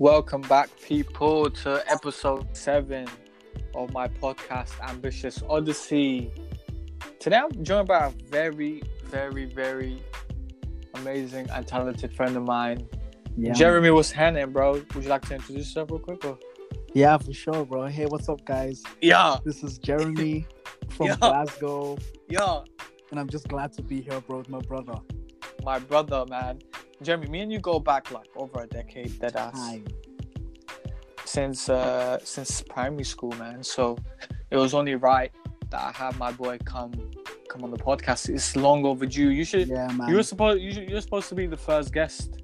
Welcome back, people, to episode seven of my podcast, Ambitious Odyssey. Today, I'm joined by a very, very, very amazing and talented friend of mine, Yeah. Jeremy. What's happening, bro? Would you like to introduce yourself real quick? Or? Yeah, for sure, bro. Hey, what's up, guys? Yeah, This is Jeremy from Yeah. Glasgow, yeah, and I'm just glad to be here, bro, with my brother. my brother, man. Jeremy, me and you go back like over a decade, dead ass. Since uh since primary school, man. So it was only right that I had my boy come come on the podcast. It's long overdue. You should. Yeah, man. You were supposed. You should, you're supposed to be the first guest.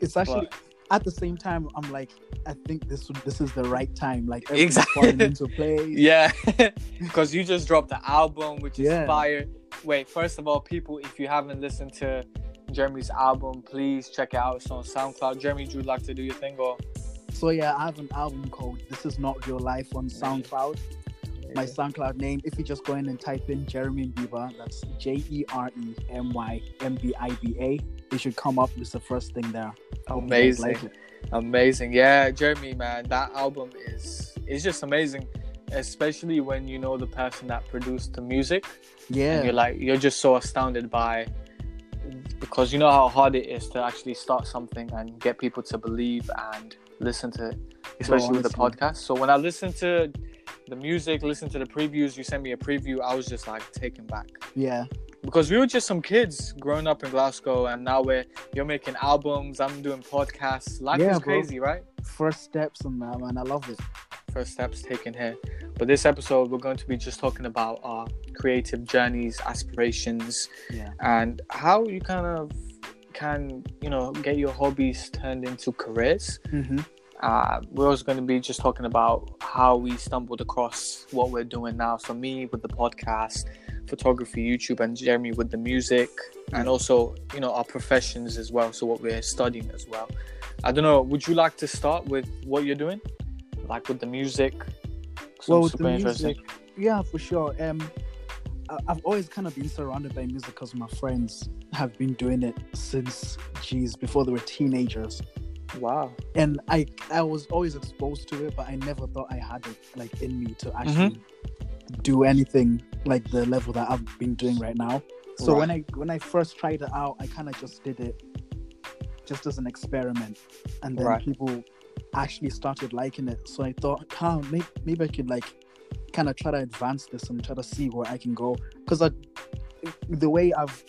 it's actually But at the same time, I'm like, I think this this is the right time. Like Exactly. into place. yeah, because you just dropped the album, which is Yeah. fire. Wait, first of all, people, if you haven't listened to Jeremy's album, please check it out. It's on SoundCloud. Jeremy, would you like to do your thing or? So yeah, I have an album called "This Is Not Real Life" on SoundCloud. My SoundCloud name, if you just go in and type in Jeremy Bieber, that's J E R E M Y M B I B A. It should come up. It's the first thing there. Hope you guys Amazing. like. Amazing. Yeah, Jeremy, man, that album is is just amazing, especially when you know the person that produced the music and Yeah. you're like you're just so astounded by because you know how hard it is to actually start something and get people to believe and listen to it, especially with the podcast. So when I listened to the music, listen to the previews, you sent me a preview, I was just like taken back Yeah. Because we were just some kids growing up in Glasgow, and now we're you're making albums, I'm doing podcasts. Life Yeah, is bro. crazy, right? First steps in that, man. I love it. First steps taken here. But this episode, we're going to be just talking about our creative journeys, aspirations, Yeah. and how you kind of can you know get your hobbies turned into careers. Mm-hmm. Uh, we're also going to be just talking about how we stumbled across what we're doing now. So me with the podcast, photography, YouTube, and Jeremy with the music, and also you know our professions as well. So what we're studying as well. I don't know. Would you like to start with what you're doing, like with the music? Well, with the music, yeah, for sure. Um, I've always kind of been surrounded by music because my friends have been doing it since, geez, before they were teenagers. Wow. And I, I was always exposed to it, but I never thought I had it like in me to actually do anything like the level that I've been doing right now. So when I when I first tried it out, I kind of just did it just as an experiment, and then Right. people actually started liking it. So I thought, huh, maybe, maybe I could like kind of try to advance this and try to see where I can go. Because I, the way I've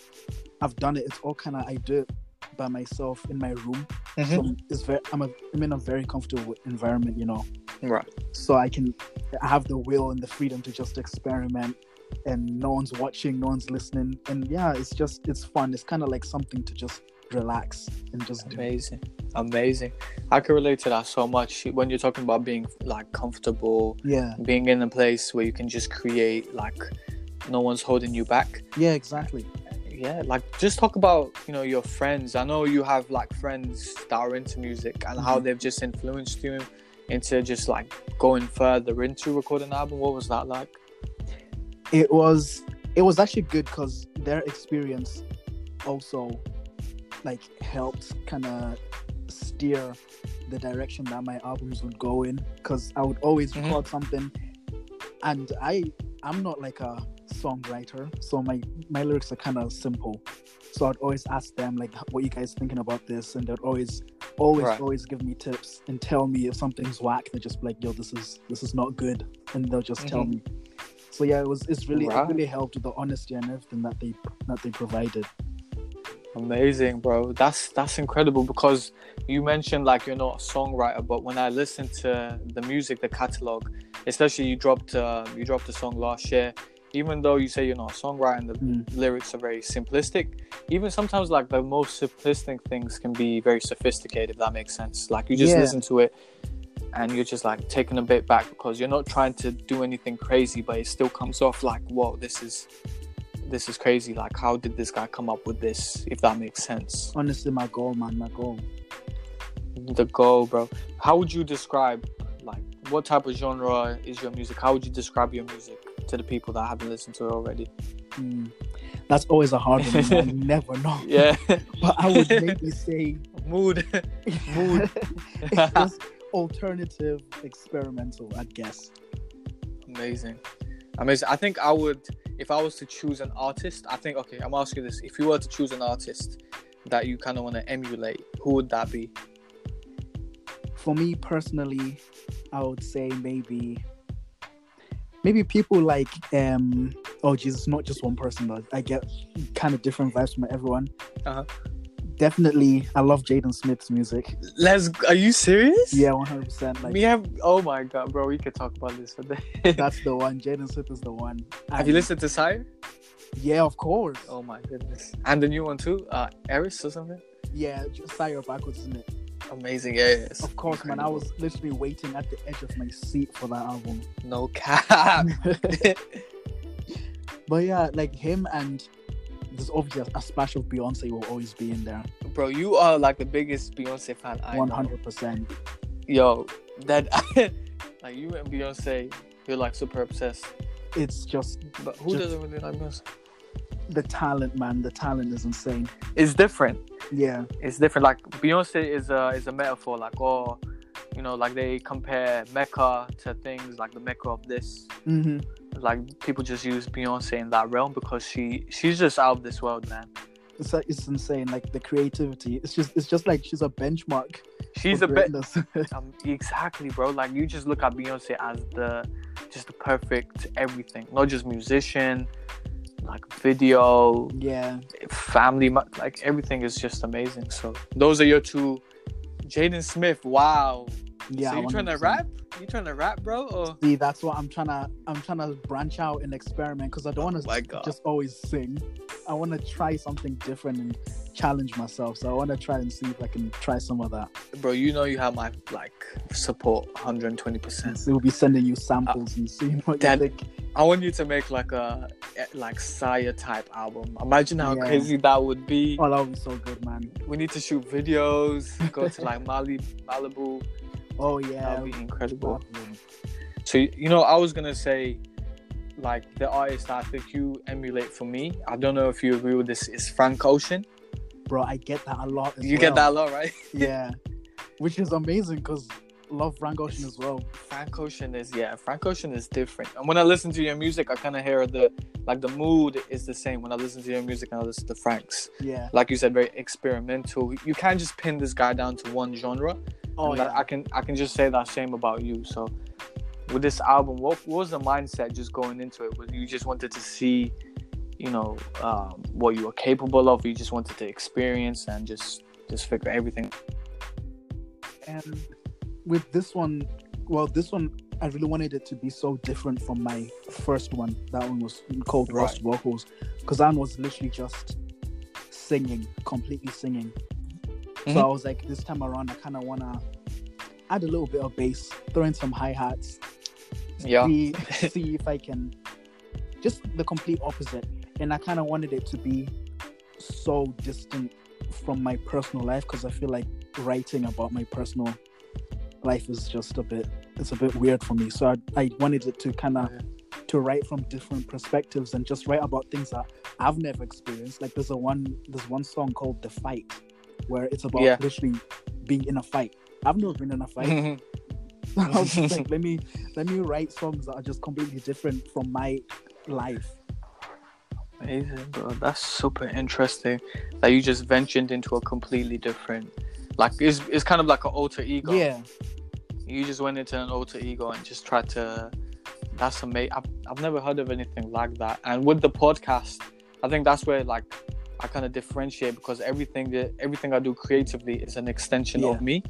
I've done it, it's all kind of I do it by myself in my room. Mhm. So it's very I'm a I'm in a very comfortable environment, you know. Right. So I can I have the will and the freedom to just experiment and no one's watching, no one's listening. And yeah, it's just it's fun. It's kind of like something to just relax and just do. Amazing. Amazing. I can relate to that so much when you're talking about being like comfortable, Yeah. being in a place where you can just create like no one's holding you back. Yeah, exactly. Yeah, like just talk about, you know, your friends. I know you have like friends that are into music and how Mhm. they've just influenced you into just like going further into recording an album. What was that like? It was it was actually good because their experience also like helped kind of steer the direction that my albums would go in because I would always Mhm. record something and I I'm not like a songwriter so my my lyrics are kind of simple so I'd always ask them like what you guys thinking about this and they'd always always Right. always give me tips and tell me if something's whack they just be like yo this is this is not good and they'll just tell Mhm. me so yeah it was it's really Right. it really helped with the honesty and everything that they that they provided Amazing, bro. That's that's incredible because you mentioned like you're not a songwriter, but when I listened to the music, the catalog, especially you dropped uh, you dropped a song last year. Even though you say you're not a songwriter and the Mm. lyrics are very simplistic, even sometimes like the most simplistic things can be very sophisticated. If that makes sense. Like you just Yeah. listen to it and you're just like taken a bit back because you're not trying to do anything crazy, but it still comes off like, whoa, this is this is crazy. Like, how did this guy come up with this? If that makes sense. honestly my goal man my goal The goal, bro. How would you describe like what type of genre is your music? How would you describe your music to the people that haven't listened to it already? Mm. That's always a hard one. I never know. Yeah, But I would maybe say mood, mood. it's just alternative experimental, I guess. Amazing, amazing. I think I would, if I was to choose an artist. I think okay. I'm asking this: if you were to choose an artist that you kind of want to emulate, who would that be? For me personally, I would say maybe maybe people like um oh Jesus, not just one person but I get kind of different vibes from everyone. Uh-huh. Definitely I love Jaden Smith's music. Let's. Are you serious? Yeah, one hundred percent. Like we have. Oh my god, bro! We could talk about this for days. that's the one. Jaden Smith is the one. have you listened to SYRE? Yeah, of course. Oh my goodness! And the new one too, uh, ERYS or something. Yeah, SYRE backwards, isn't it? Amazing, yeah, yes. Of course, man. I was literally waiting at the edge of my seat for that album. no cap. but yeah, like him and there's obviously a, splash of Beyonce will always be in there. bro, you are like the biggest Beyonce fan I One hundred percent. Yo, that like you and Beyonce, you're like super obsessed. It's just But who Just- doesn't really like Beyonce? the talent, man. The talent is insane. It's different. Yeah, It's different. Like Beyonce is a is a metaphor. Like oh, you know, like they compare Mecca to things like the Mecca of this. hmm Like people just use Beyonce in that realm because she she's just out of this world, man. it's like, it's insane. Like the creativity. It's just it's just like she's a benchmark. She's a bit greatness. um, exactly, bro. Like you just look at Beyonce as the just the perfect everything, not just musician, like video, yeah, family, like everything is just amazing. So those are your two. Jaden Smith, wow. Yeah. so you trying to rap? You trying to rap, bro? Or See, that's what I'm trying to. I'm trying to branch out and experiment because I don't want Oh to my just always sing. I want to try something different and challenge myself. So I want to try and see if I can try some of that. bro, you know you have my like support, 120. percent So we'll be sending you samples and seeing what That- you think. I want you to make like a eh, like SYRE type album. Imagine how Yeah. crazy that would be. Oh, that would be so good, man. We need to shoot videos, go to like Mali, Malibu. Oh yeah. That would be incredible. So you know, I was gonna say, like the artist that I think you emulate for me. I don't know if you agree with this. Is Frank Ocean? Bro, I get that a lot. You get that a lot, right? Yeah, which is amazing because love Frank Ocean as well. Frank Ocean is yeah. Frank Ocean is different. And when I listen to your music, I kind of hear the like the mood is the same. When I listen to your music and I listen to Frank's, Yeah. like you said, very experimental. You can't just pin this guy down to one genre. Oh yeah. I can I can just say that same about you. So with this album, what, what was the mindset just going into it? Was you just wanted to see, you know, um, what you were capable of? You just wanted to experience and just just figure everything. And with this one, well, this one I really wanted it to be so different from my first one. That one was called Right. Rust Vocals because that was literally just singing, completely singing. Mhm. So I was like, this time around, I kind of want to add a little bit of bass, throw in some hi hats, Yeah. see, see if I can just the complete opposite. And I kind of wanted it to be so distant from my personal life because I feel like writing about my personal life is just a bit it's a bit weird for me. So I, I wanted it to kind of to write from different perspectives and just write about things that I've never experienced. Like there's a one there's one song called The Fight where it's about Yeah. literally being in a fight. I've never been in a fight. I was like, let me let me write songs that are just completely different from my life. Amazing, bro. That's super interesting. That you just ventured into a completely different, like it's it's kind of like an alter ego. Yeah, You just went into an alter ego and just tried to. That's amazing. I've, I've never heard of anything like that. And with the podcast, I think that's where like I kind of differentiate because everything that everything I do creatively is an extension Yeah. of me.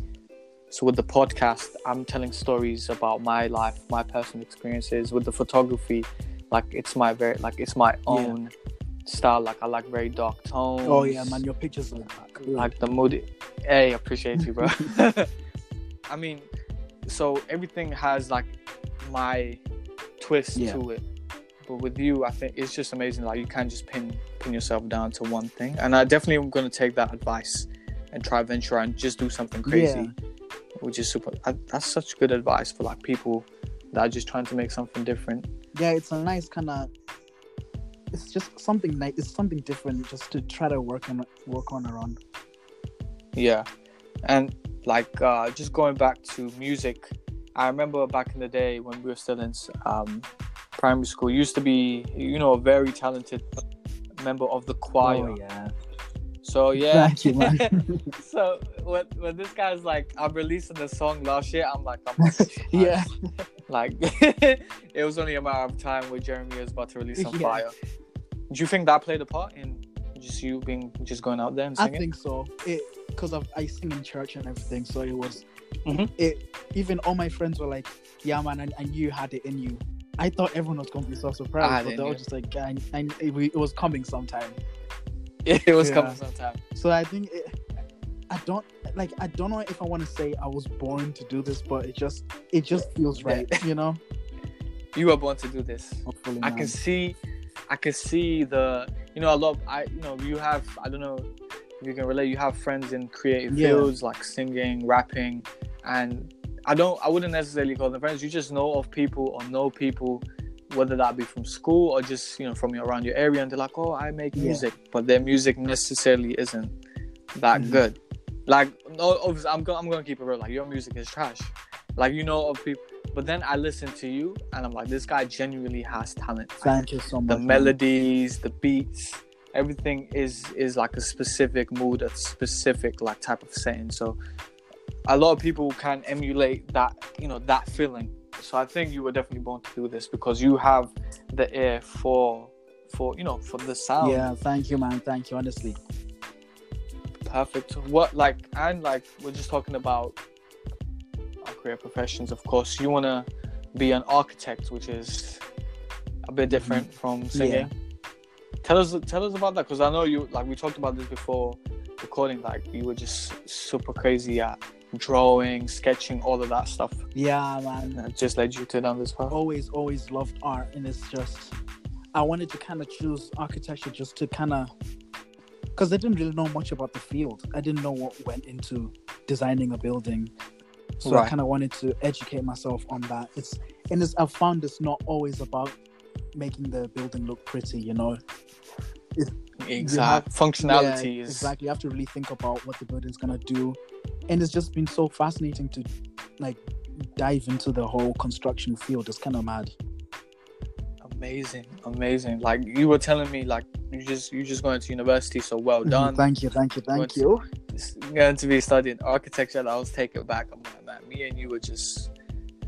So with the podcast, I'm telling stories about my life, my personal experiences. With the photography, like it's my very like it's my own style. Like I like very dark tones. Oh yeah, man, your pictures are good. like the moody. Hey, appreciate you, bro. I mean, so everything has like my twist Yeah. to it. But with you, I think it's just amazing. Like you can't just pin pin yourself down to one thing. And I definitely am going to take that advice and try venture and just do something crazy, which is super. I, that's such good advice for like people that are just trying to make something different. Yeah, it's a nice kind of. It's just something nice. It's something different, just to try to work and work on around. Yeah, and like uh, just going back to music, I remember back in the day when we were still in um, primary school, used to be you know a very talented member of the choir. Oh yeah. So yeah. Thank you, man. so when when this guy's like, I'm releasing the song last year, I'm like, I'm yeah. Like it was only a matter of time where Jeremy was about to release some Yeah. fire. Do you think that played a part in just you being just going out there and singing? I think so. It because of I sing in church and everything, so it was. Mhm. It even all my friends were like, "Yeah, man, I, I knew you had it in you." I thought everyone was gonna be so I surprised, but they were just like, I, I, it, it was coming sometime. it was Yeah. coming sometime. So I think it, I don't like I don't know if I want to say I was born to do this, but it just it just feels right, you know. You were born to do this. Hopefully, I man. can see, I can see the, you know, a lot. Of, I, you know, you have. I don't know you can relate. You have friends in creative Yeah. fields like singing, rapping, and I don't. I wouldn't necessarily call them friends. You just know of people or know people, whether that be from school or just you know from your, around your area, and they're like, "Oh, I make Yeah. music," but their music necessarily isn't that Mhm. good. Like, no, obviously, I'm go- I'm gonna keep it real. Like, your music is trash. Like, you know of people. But then I listen to you, and I'm like, this guy genuinely has talent. Like, Thank you so much. the man. melodies, the beats, everything is is like a specific mood, a specific like type of setting. So a lot of people can emulate that, you know, that feeling. So I think you were definitely born to do this because you have the ear for for you know for the sound. Yeah, thank you, man. Thank you, honestly. Perfect. What like and like we're just talking about our career professions. Of course, you wanna be an architect, which is a bit different from singing. Tell us tell us about that because I know you like we talked about this before recording. Like you were just super crazy at drawing, sketching, all of that stuff. Yeah, man. That just led you to down this path. always always loved art and it's just i wanted to kind of choose architecture just to kind of because i didn't really know much about the field i didn't know what went into designing a building so i kind of wanted to educate myself on that it's and it's i've found it's not always about making the building look pretty you know Exact functionality Yeah, is exactly you have to really think about what the building's gonna do and it's just been so fascinating to like dive into the whole construction field it's kind of mad amazing, amazing. Like you were telling me, like you just you just going to university, so well Mhm. done. thank you thank you thank you It's going to be studying architecture. I was taken back. I'm like, man, me and you were just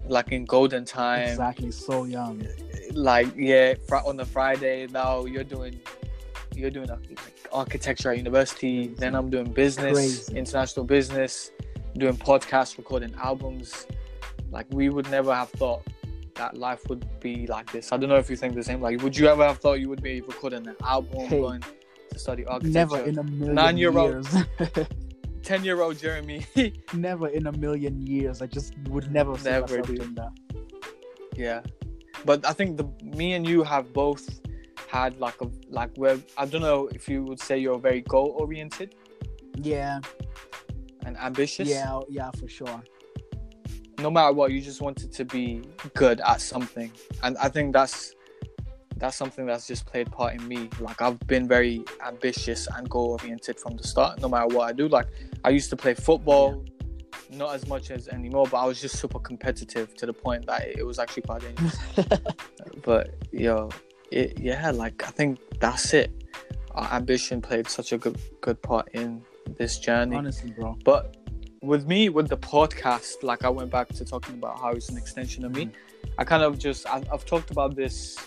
like in golden time. Exactly, so young. Like yeah, fr- on the Friday now you're doing you're doing architecture at university. Then I'm doing business, Crazy. international business, doing podcasts, recording albums. Like we would never have thought that life would be like this. I don't know if you think the same. Like, would you ever have thought you would be recording an album, Hey. going to study architecture? Never in a million Nine-year-old. years. Ten year old Jeremy. never in a million years. I just would never Never, doing that. yeah, but I think the me and you have both had like a like we're I don't know if you would say you're very goal oriented Yeah, and ambitious. yeah, yeah, for sure. no matter what, you just wanted to be good at something, and I think that's that's something that's just played part in me. Like I've been very ambitious and goal oriented from the start. No matter what I do, like I used to play football, not as much as anymore, but I was just super competitive to the point that it was actually quite dangerous. but yo, it, yeah, like I think that's it. Our ambition played such a good good part in this journey. Honestly, bro. But with me, with the podcast, like I went back to talking about how it's an extension of me. I kind of just, I, I've talked about this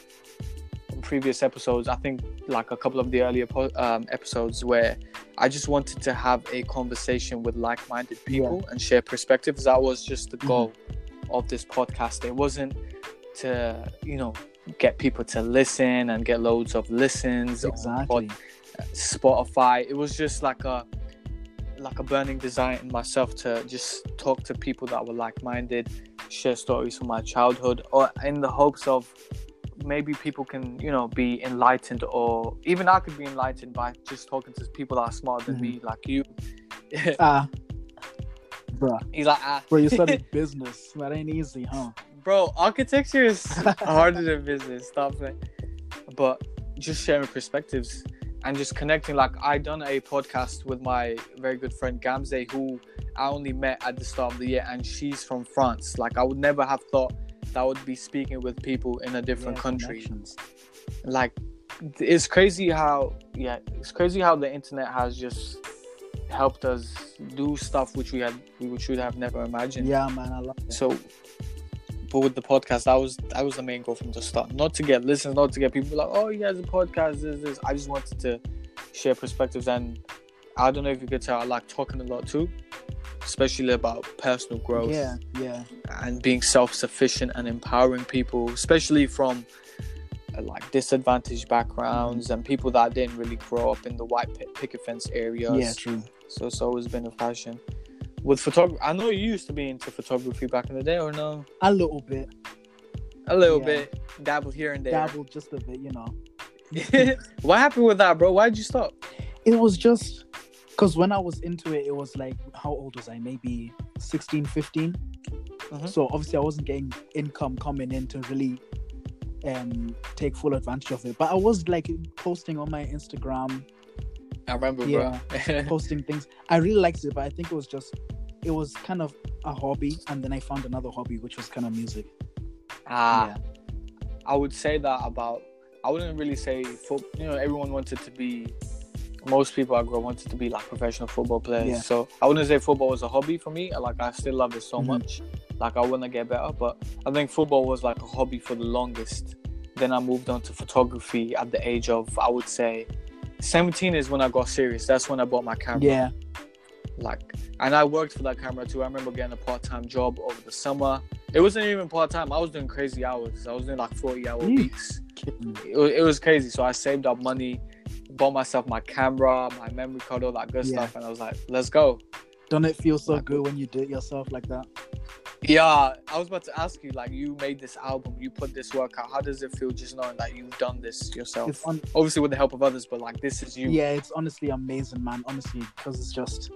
in previous episodes. I think like a couple of the earlier po- um, episodes where I just wanted to have a conversation with like minded people and share perspectives. That was just the goal of this podcast. It wasn't to, you know, get people to listen and get loads of listens on Exactly. Spotify. It was just like a like a burning desire in myself to just talk to people that were like-minded, share stories from my childhood, or in the hopes of maybe people can you know be enlightened, or even I could be enlightened by just talking to people that are smarter than me, like you. Ah, bro. He's like, ah, Bro, you studied business. That ain't easy, huh? Bro, architecture is harder than business. Stop it. But just sharing perspectives and just connecting. Like I done a podcast with my very good friend Gamze, who I only met at the start of the year, and she's from France. Like I would never have thought that I would be speaking with people in a different Yeah, country. Like it's crazy how yeah, it's crazy how the internet has just helped us do stuff which we had which we would should have never imagined. Yeah, man, I love that. So, but with the podcast, that was that was the main goal from the start. Not to get listeners, not to get people like, oh, he has a podcast. This, this. I just wanted to share perspectives, and I don't know if you could tell, I like talking a lot too, especially about personal growth Yeah, yeah, and being self-sufficient and empowering people, especially from uh, like disadvantaged backgrounds and people that didn't really grow up in the white picket fence areas. yeah, true. So it's always been a passion. With photography, I know you used to be into photography back in the day, or no? A little bit, A little Yeah. bit, dabble here and there. dabbled just a bit, you know. what happened with that, bro? Why did you stop? It was just because when I was into it, it was like, how old was I? Maybe 16, 15. Mhm. So obviously, I wasn't getting income coming in to really um take full advantage of it. But I was like posting on my Instagram, I remember, Yeah. bro. posting things. I really liked it, but I think it was just, it was kind of a hobby, and then I found another hobby, which was kind of music. ah, yeah, I would say that about. I wouldn't really say, you know, everyone wanted to be. Most people I grew up wanted to be like professional football players. Yeah. So I wouldn't say football was a hobby for me. Like I still love it so Mhm. much. Like I want to get better, but I think football was like a hobby for the longest. Then I moved on to photography at the age of I would say 17 is when I got serious. That's when I bought my camera. yeah, like and i worked for that camera too. I remember getting a part-time job over the summer. It wasn't even part-time. I was doing crazy hours. I was doing like 40 hour mm. weeks. It was, it was crazy. So i saved up money bought myself my camera my memory card all that good Yeah. stuff and i was like let's go. Don't it feel so Like- good when you do it yourself like that? yeah. I was about to ask you like you made this album you put this work out. How does it feel just knowing that you've done this yourself? Obviously with the help of others but like this is you. Yeah it's honestly amazing man. Honestly because it's just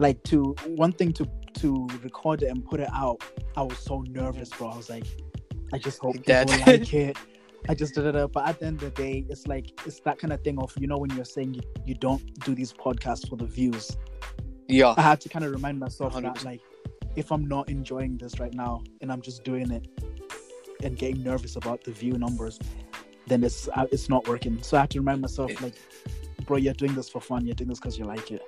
like to one thing to to record it and put it out i was so nervous bro. I was like i just hope people Dead. like it. I just did it but at the end of the day it's like it's that kind of thing of you know when you're saying you, you don't do these podcasts for the views. Yeah. I had to kind of remind myself that 100%. like if i'm not enjoying this right now and i'm just doing it and getting nervous about the view numbers then it's uh, it's not working. So i have to remind myself like bro you're doing this for fun. You're doing this because you like it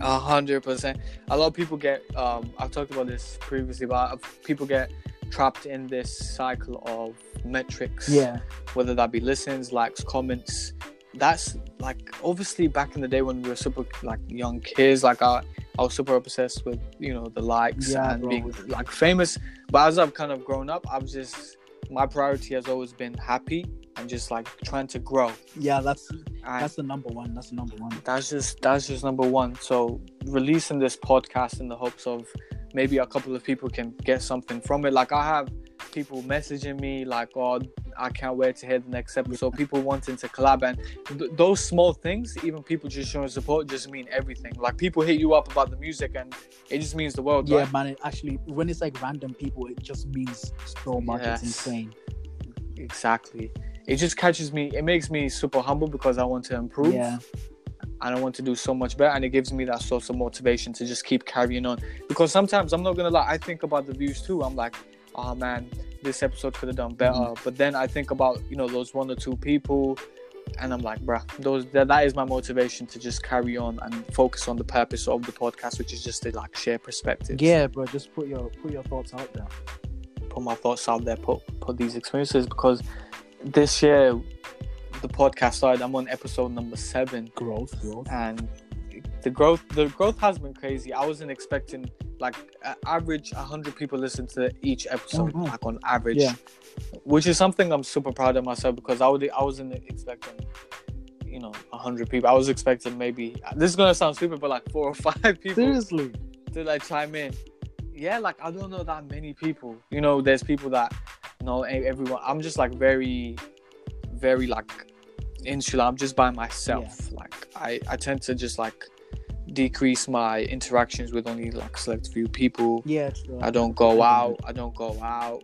A hundred percent. A lot of people get. Um, I've talked about this previously, but people get trapped in this cycle of metrics. yeah Whether that be listens, likes, comments. That's like obviously back in the day when we were super like young kids. Like I, I was super obsessed with you know the likes Yeah, and bro. being like famous. But as I've kind of grown up, I've just my priority has always been happy and just like trying to grow. yeah that's That's the number one that's the number one. That's just that's just number one. So releasing this podcast in the hopes of maybe a couple of people can get something from it. Like i have people messaging me like oh i can't wait to hear the next episode. People wanting to collab and th- those small things even people just showing support just mean everything. Like people hit you up about the music and it just means the world yeah right? man it actually when it's like random people it just means so much. Yes. it's insane. Exactly it just catches me it makes me super humble because i want to improve yeah and I want to do so much better. And it gives me that source of motivation to just keep carrying on. Because sometimes I'm not gonna lie, I think about the views too. I'm like, oh man, this episode could have done better. Mm-hmm. But then I think about you know those one or two people, and I'm like, bruh, those that, that is my motivation to just carry on and focus on the purpose of the podcast, which is just to like share perspectives. yeah bro just put your put your thoughts out there put my thoughts out there, put put these experiences because this year the podcast started. I'm on episode number seven. growth growth. And the growth the growth has been crazy. I wasn't expecting like average 100 people listen to each episode Oh, like on average. Yeah. which is something i'm super proud of myself because i would i wasn't expecting you know 100 people. I was expecting maybe this is gonna sound stupid but like four or five people seriously. to like chime in. Yeah like i don't know that many people. You know there's people that you know everyone i'm just like very very like insular i'm just by myself like i i tend to just like decrease my interactions with only like select few people yeah true. i don't go mm-hmm. out i don't go out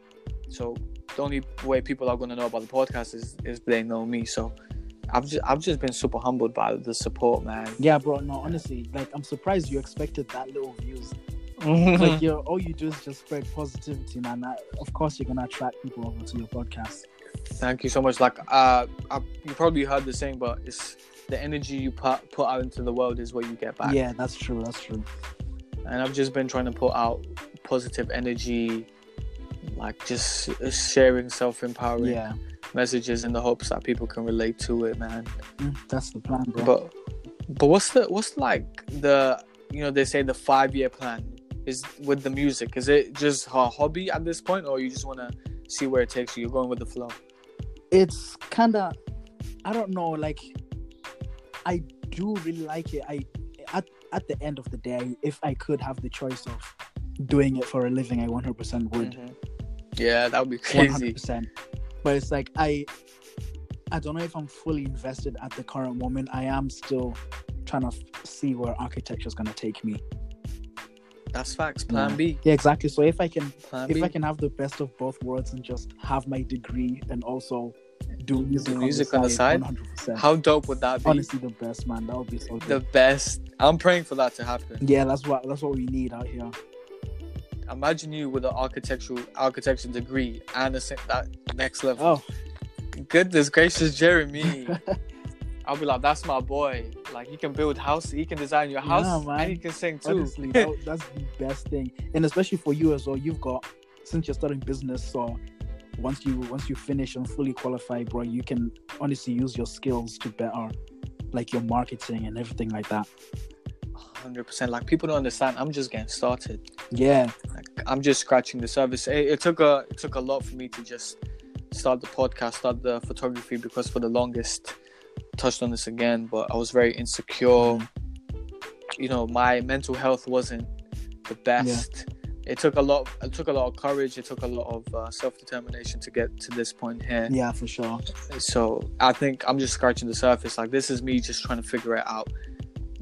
So the only way people are gonna know about the podcast is is they know me. So I've just I've just been super humbled by the support, man. Yeah, bro. No, honestly, like I'm surprised you expected that little views. Like yo, all you do is just spread positivity, man. That, of course, you're gonna attract people over to your podcast. Thank you so much. Like, uh, I, you probably heard the saying, but it's the energy you put put out into the world is what you get back. Yeah, that's true. That's true. And I've just been trying to put out positive energy, like just sharing self empowering Yeah, messages in the hopes that people can relate to it, man. Mm, that's the plan, bro. But but what's the what's like the you know they say the five year plan is with the music? Is it just a hobby at this point, or you just want to see where it takes you? You're going with the flow. it's kind of i don't know like i do really like it i at, at the end of the day if i could have the choice of doing it for a living i 100% would Mhm. Yeah, that would be crazy. 100% but it's like i i don't know if i'm fully invested at the current moment i am still trying to f- see where architecture is going to take me That's facts. Plan Yeah. B. yeah exactly so if i can Plan if B. i can have the best of both worlds and just have my degree and also do music, music on the side? 100% How dope would that be? honestly the best man that would be so good. the best. I'm praying for that to happen. yeah that's what that's what we need out here Imagine you with an architectural architecture degree and a, that next level. oh Goodness gracious, Jeremy. I'll be like, that's my boy. Like he can build house, he can design your house, Yeah, man. and he can sing too. honestly that, that's the best thing and especially for you as well you've got since you're starting business so once you once you finish and fully qualify bro you can honestly use your skills to better like your marketing and everything like that Hundred percent. Like people don't understand. I'm just getting started. yeah Like I'm just scratching the surface. It, it took a it took a lot for me to just start the podcast, start the photography because for the longest touched on this again, but I was very insecure. You know, my mental health wasn't the best. It took a lot. It took a lot of courage. It took a lot of uh, self determination to get to this point here. yeah for sure So I think I'm just scratching the surface. Like this is me just trying to figure it out.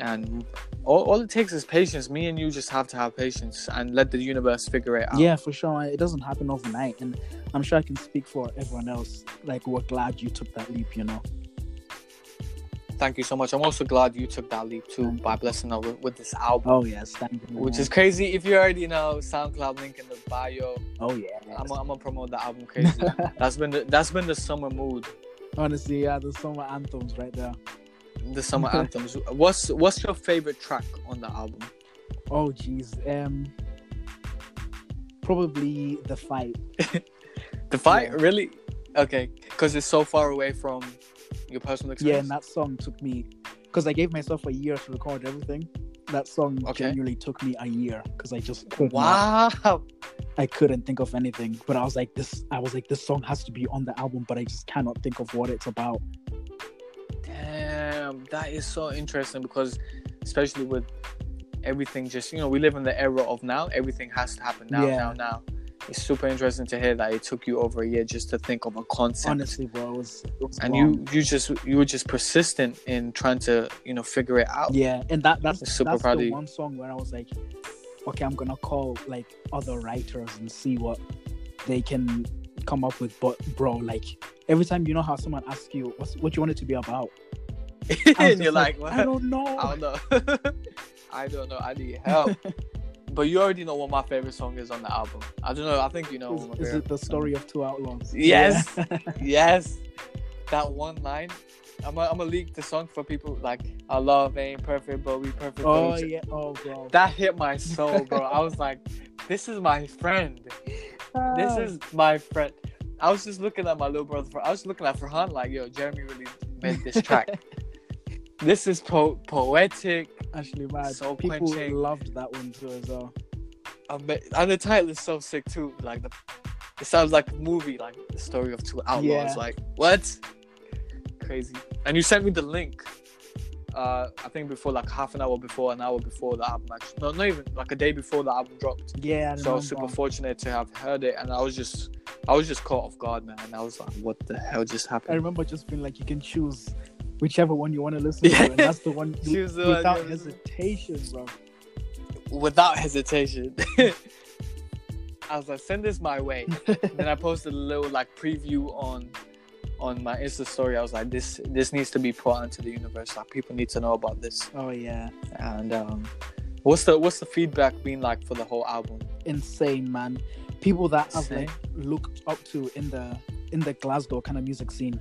And all, all it takes is patience. Me and you just have to have patience and let the universe figure it out. yeah for sure it doesn't happen overnight and i'm sure i can speak for everyone else like we're glad you took that leap you know Thank you so much. I'm also glad you took that leap too by blessing us with, with this album, oh yes thank you which is crazy. If you already know, SoundCloud link in the bio. oh yeah I'm, I'm gonna promote the album crazy. that's been the, that's been the summer mood, honestly yeah the summer anthems right there the summer anthems. What's what's your favorite track on the album? Oh jeez. Um probably the fight. The fight, Yeah. really? Okay, because it's so far away from your personal experience? Yeah, and that song took me because I gave myself a year to record everything. That song Okay. genuinely took me a year because I just could not, wow. I couldn't think of anything. But I was like, this I was like, this song has to be on the album, but I just cannot think of what it's about. Damn, that is so interesting because, especially with everything, just you know, we live in the era of now. Everything has to happen now, Yeah. now, now. It's super interesting to hear that it took you over a year just to think of a concept. Honestly, bro, it was, it was and long. you, you just, you were just persistent in trying to, you know, figure it out. Yeah, and that that's I'm super that's proud the one song where I was like, okay, I'm gonna call like other writers and see what they can come up with. But bro, like every time you know how someone asks you what's what you want it to be about, and you're like, what? I don't know. I don't know. I don't know. I need help. But you already know what my favorite song is on the album. I don't know. I think you know. is, is it the story of two outlaws? Yes. Yeah. yes, that one line. I'm gonna leak the song for people like our love ain't perfect, but we perfect. oh each-" yeah. Oh bro. That hit my soul, bro. I was like, this is my friend. This Ah. is my friend. I was just looking at my little brother. I was looking at Farhan like, yo, Jeremy really made this track. this is po- poetic. Actually mad. so People quenching. loved that one too as well. ama- And the title is so sick too. Like the, it sounds like a movie, like the story of two outlaws. Yeah. Like what? Crazy. And you sent me the link. Uh, I think before like half an hour before, an hour before the album actually. No, not even like a day before the album dropped. Yeah. I So I was super fortunate to have heard it, and I was just, I was just caught off guard, man. And I was like, what the hell just happened? I remember just being like, you can choose whichever one you want to listen to, and that's the one the one without you hesitation, bro. Without hesitation. I was like, send this my way. then I posted a little like preview on on my Insta story. I was like, this this needs to be put into the universe. Like people need to know about this. Oh yeah. And um, what's the what's the feedback been like for the whole album? Insane, man. People that I've like looked up to in the in the Glasgow kind of music scene,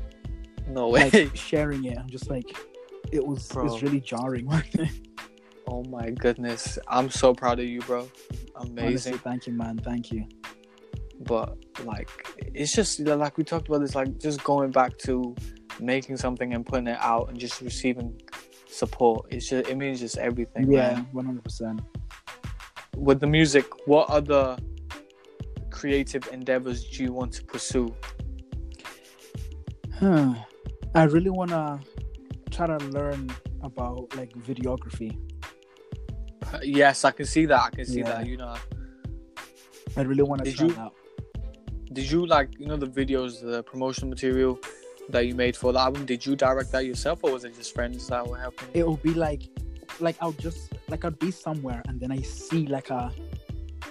No way. like sharing it. I'm just like, it was Bro. it's really jarring. oh my goodness. I'm so proud of you, bro. Amazing. Honestly, thank you, man. Thank you. but like it's just like we talked about this like just going back to making something and putting it out and just receiving support it's just it means just everything Yeah, one hundred percent. with the music what other creative endeavors do you want to pursue I really wanna try to learn about like videography. Uh, yes i can see that i can see Yeah. that you know I really want to Did try you- that. did you like you know the videos the promotional material that you made for the album did you direct that yourself or was it just friends that were helping? It will be like, like I'll just like I'll be somewhere and then I see like a,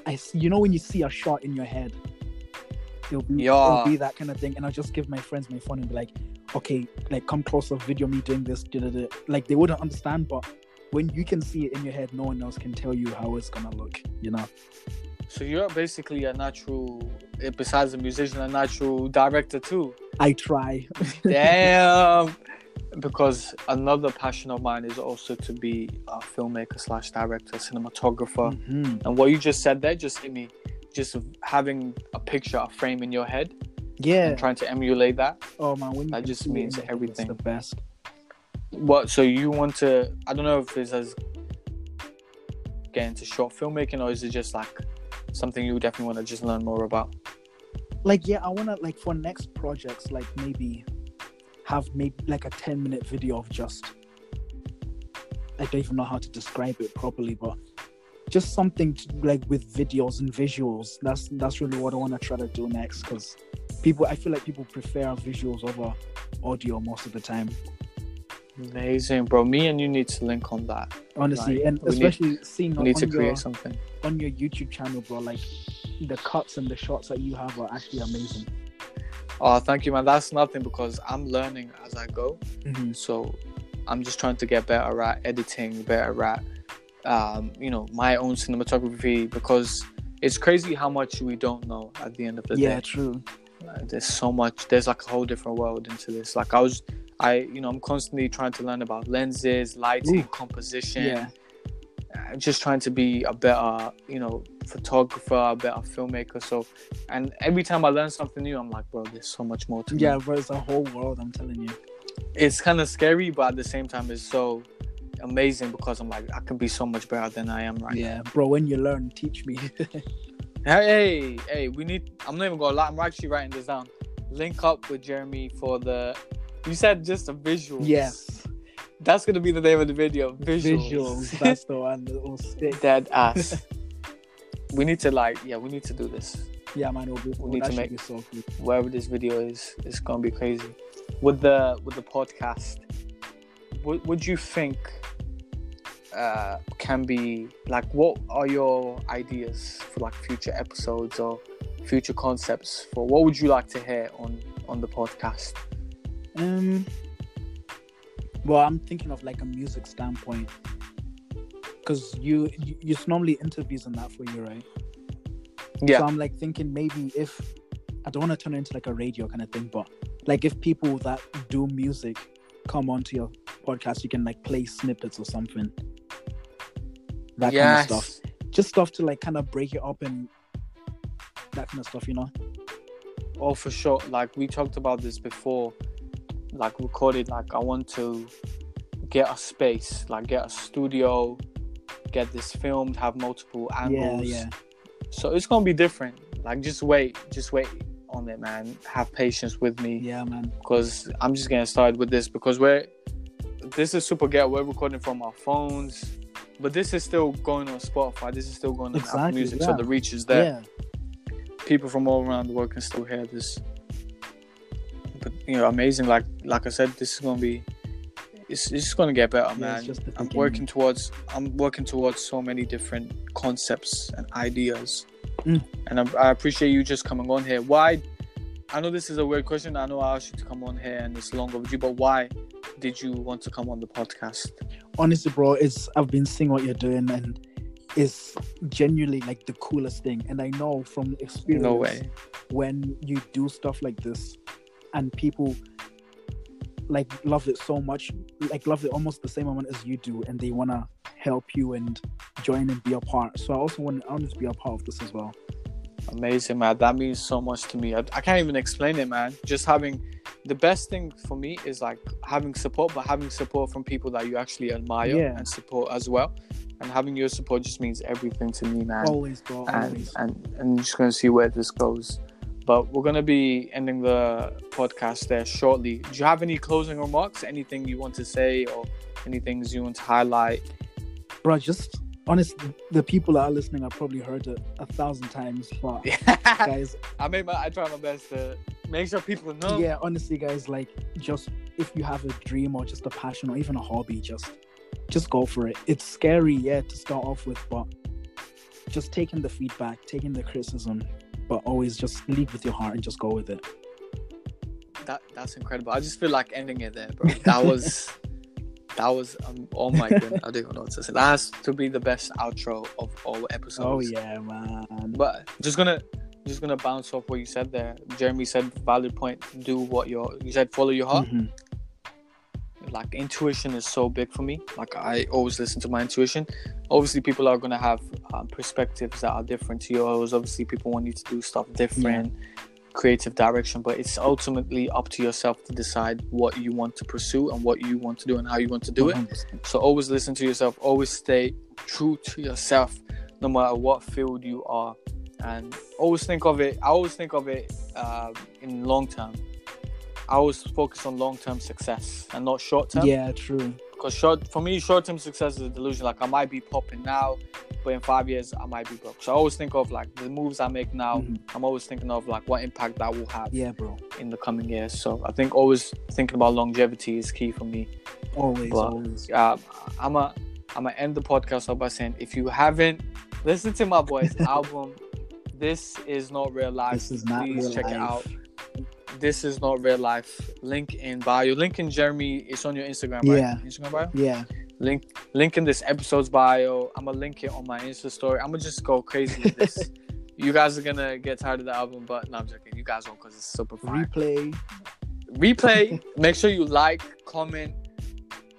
I see you know when you see a shot in your head. It'll be Yeah. it'll be that kind of thing, and I'll just give my friends my phone and be like, okay, like come closer, video me doing this, da, da, da. like they wouldn't understand, but when you can see it in your head, no one else can tell you how it's gonna look, you know. so you're basically a natural eh, besides a musician a natural director too I try. Damn. because another passion of mine is also to be a filmmaker slash director, cinematographer. Mhm. And what you just said there just hit me. Just having a picture, a frame in your head, Yeah. and trying to emulate that. Oh man, when That just see it means everything. The best. What? So you want to? I don't know if it's as get into short filmmaking, or is it just like something you definitely want to just learn more about? like yeah i want to like for next projects like maybe have maybe like a 10 minute video of just i don't even know how to describe it properly but just something to, like with videos and visuals that's that's really what i want to try to do next because people i feel like people prefer visuals over audio most of the time Amazing, bro. Me and you need to link on that. honestly Like, and we need- especially seeing on, need to on create your, something. on your youtube channel bro like the cuts and the shots that you have are actually amazing Oh, thank you, man. That's nothing because I'm learning as I go. Mhm. So I'm just trying to get better at editing, better at, um, you know, my own cinematography because it's crazy how much we don't know at the end of the day. yeah true There's so much. There's like a whole different world into this. Like I was, I, you know, I'm constantly trying to learn about lenses, lighting, Ooh. composition. yeah uh, just trying to be a better, you know, photographer, a better filmmaker. So, and every time I learn something new, I'm like, bro, there's so much more to me. yeah bro it's a whole world i'm telling you It's kind of scary, but at the same time, it's so amazing because I'm like, I can be so much better than I am right Yeah, bro. When you learn, teach me. Hey, hey, we need. I'm not even gonna lie. I'm actually writing this down. Link up with Jeremy for the. You said just a visual. yes, That's gonna be the name of the video. Visuals. visuals. That's the one that will stick. Dead ass. we need to like, yeah, we need to do this. Yeah, man. It'll be, We oh, need to make- so cool. wherever this video is it's gonna be crazy with the with the podcast what would you think uh can be like what are your ideas for like future episodes or future concepts for what would you like to hear on on the podcast Um. Well, I'm thinking of like a music standpoint, because you, you it's normally interviews and that for you, right? yeah So I'm like thinking maybe if I don't want to turn it into like a radio kind of thing, but like if people that do music come onto your podcast, you can like play snippets or something. That yes kind of stuff. Just stuff to like kind of break it up and that kind of stuff, you know? oh for sure like we talked about this before like recorded like i want to get a space like get a studio get this filmed have multiple angles Yeah, yeah. So it's gonna be different. Like just wait, just wait on it, man. Have patience with me Yeah, man. because I'm just getting started with this because we're this is super get. We're recording from our phones, but this is still going on Spotify. This is still going on Apple Music, yeah. so the reach is there. Yeah. People from all around the world can still hear this. But you know, amazing. Like like I said, this is gonna be. It's, it's just gonna get better, man. I'm working towards. I'm working towards so many different concepts and ideas Mm. and I, I appreciate you just coming on here. Why? I know this is a weird question. I know I asked you to come on here, and it's long overdue. But why did you want to come on the podcast? Honestly, bro, it's I've been seeing what you're doing and it's genuinely like the coolest thing. And I know from experience No way. when you do stuff like this and people like love it so much, like love it almost the same amount as you do, and they wanna help you and join and be a part. So I also want I want to be a part of this as well. Amazing, man. That means so much to me. I, I can't even explain it, man. Just having the best thing for me is like having support, but having support from people that you actually admire Yeah. and support as well. And having your support just means everything to me, man. Always, bro. and Always. and and just gonna see where this goes. But we're gonna be ending the podcast there shortly. Do you have any closing remarks? Anything you want to say, or any things you want to highlight? bro, just honestly, the people that are listening, I've probably heard it a thousand times, but guys, I made my I try my best to make sure people know. yeah, honestly, guys, like just if you have a dream or just a passion or even a hobby, just just go for it. It's scary, yeah, to start off with, but just taking the feedback, taking the criticism, but always just lead with your heart and just go with it. That that's incredible. I just feel like ending it there, bro. That was that was um, oh my goodness. I don't even know what to say. That has to be the best outro of all episodes. Oh yeah, man. But just gonna just gonna bounce off what you said there. Jeremy said valid point. Do what your you said follow your heart. Mhm. Like intuition is so big for me. Like I always listen to my intuition. Obviously, people are gonna have um, perspectives that are different to yours. Obviously, people want you to do stuff different, creative direction. But it's ultimately up to yourself to decide what you want to pursue and what you want to do and how you want to do it. 100%. So always listen to yourself. Always stay true to yourself, no matter what field you are, and always think of it. I always think of it uh, in long term. I always focus on long term success and not short term. Yeah, true. Because short for me, short term success is a delusion. Like I might be popping now, but in five years I might be broke. So I always think of like the moves I make now. Mhm. I'm always thinking of like what impact that will have Yeah, bro. in the coming years. So I think always thinking about longevity is key for me Always, But- always. uh, I'm a I'm gonna end the podcast by saying if you haven't listened to my boy's album, this is not real life. This is not Please real check it life. out. This is not real life. Link in bio. Link in Jeremy. It's on your Instagram, right? Yeah. Instagram bio. Yeah. Link link in this episode's bio. I'm gonna link it on my Insta story. I'm gonna just go crazy with this. you guys are gonna get tired of the album, but no, I'm joking. You guys won't because it's super fire Replay. replay make sure you like comment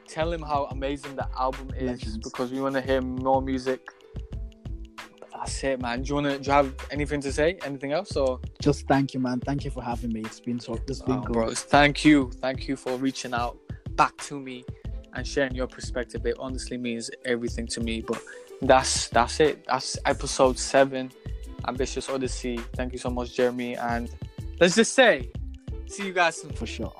tell him how amazing the album is Legends. because we want to hear more music that's it man do you want to do you have anything to say anything else or Just thank you, man. Thank you for having me. It's been so. It's been oh, good. bros thank you thank you for reaching out back to me and sharing your perspective it honestly means everything to me but that's that's it that's episode seven ambitious odyssey thank you so much jeremy and let's just say see you guys soon For sure.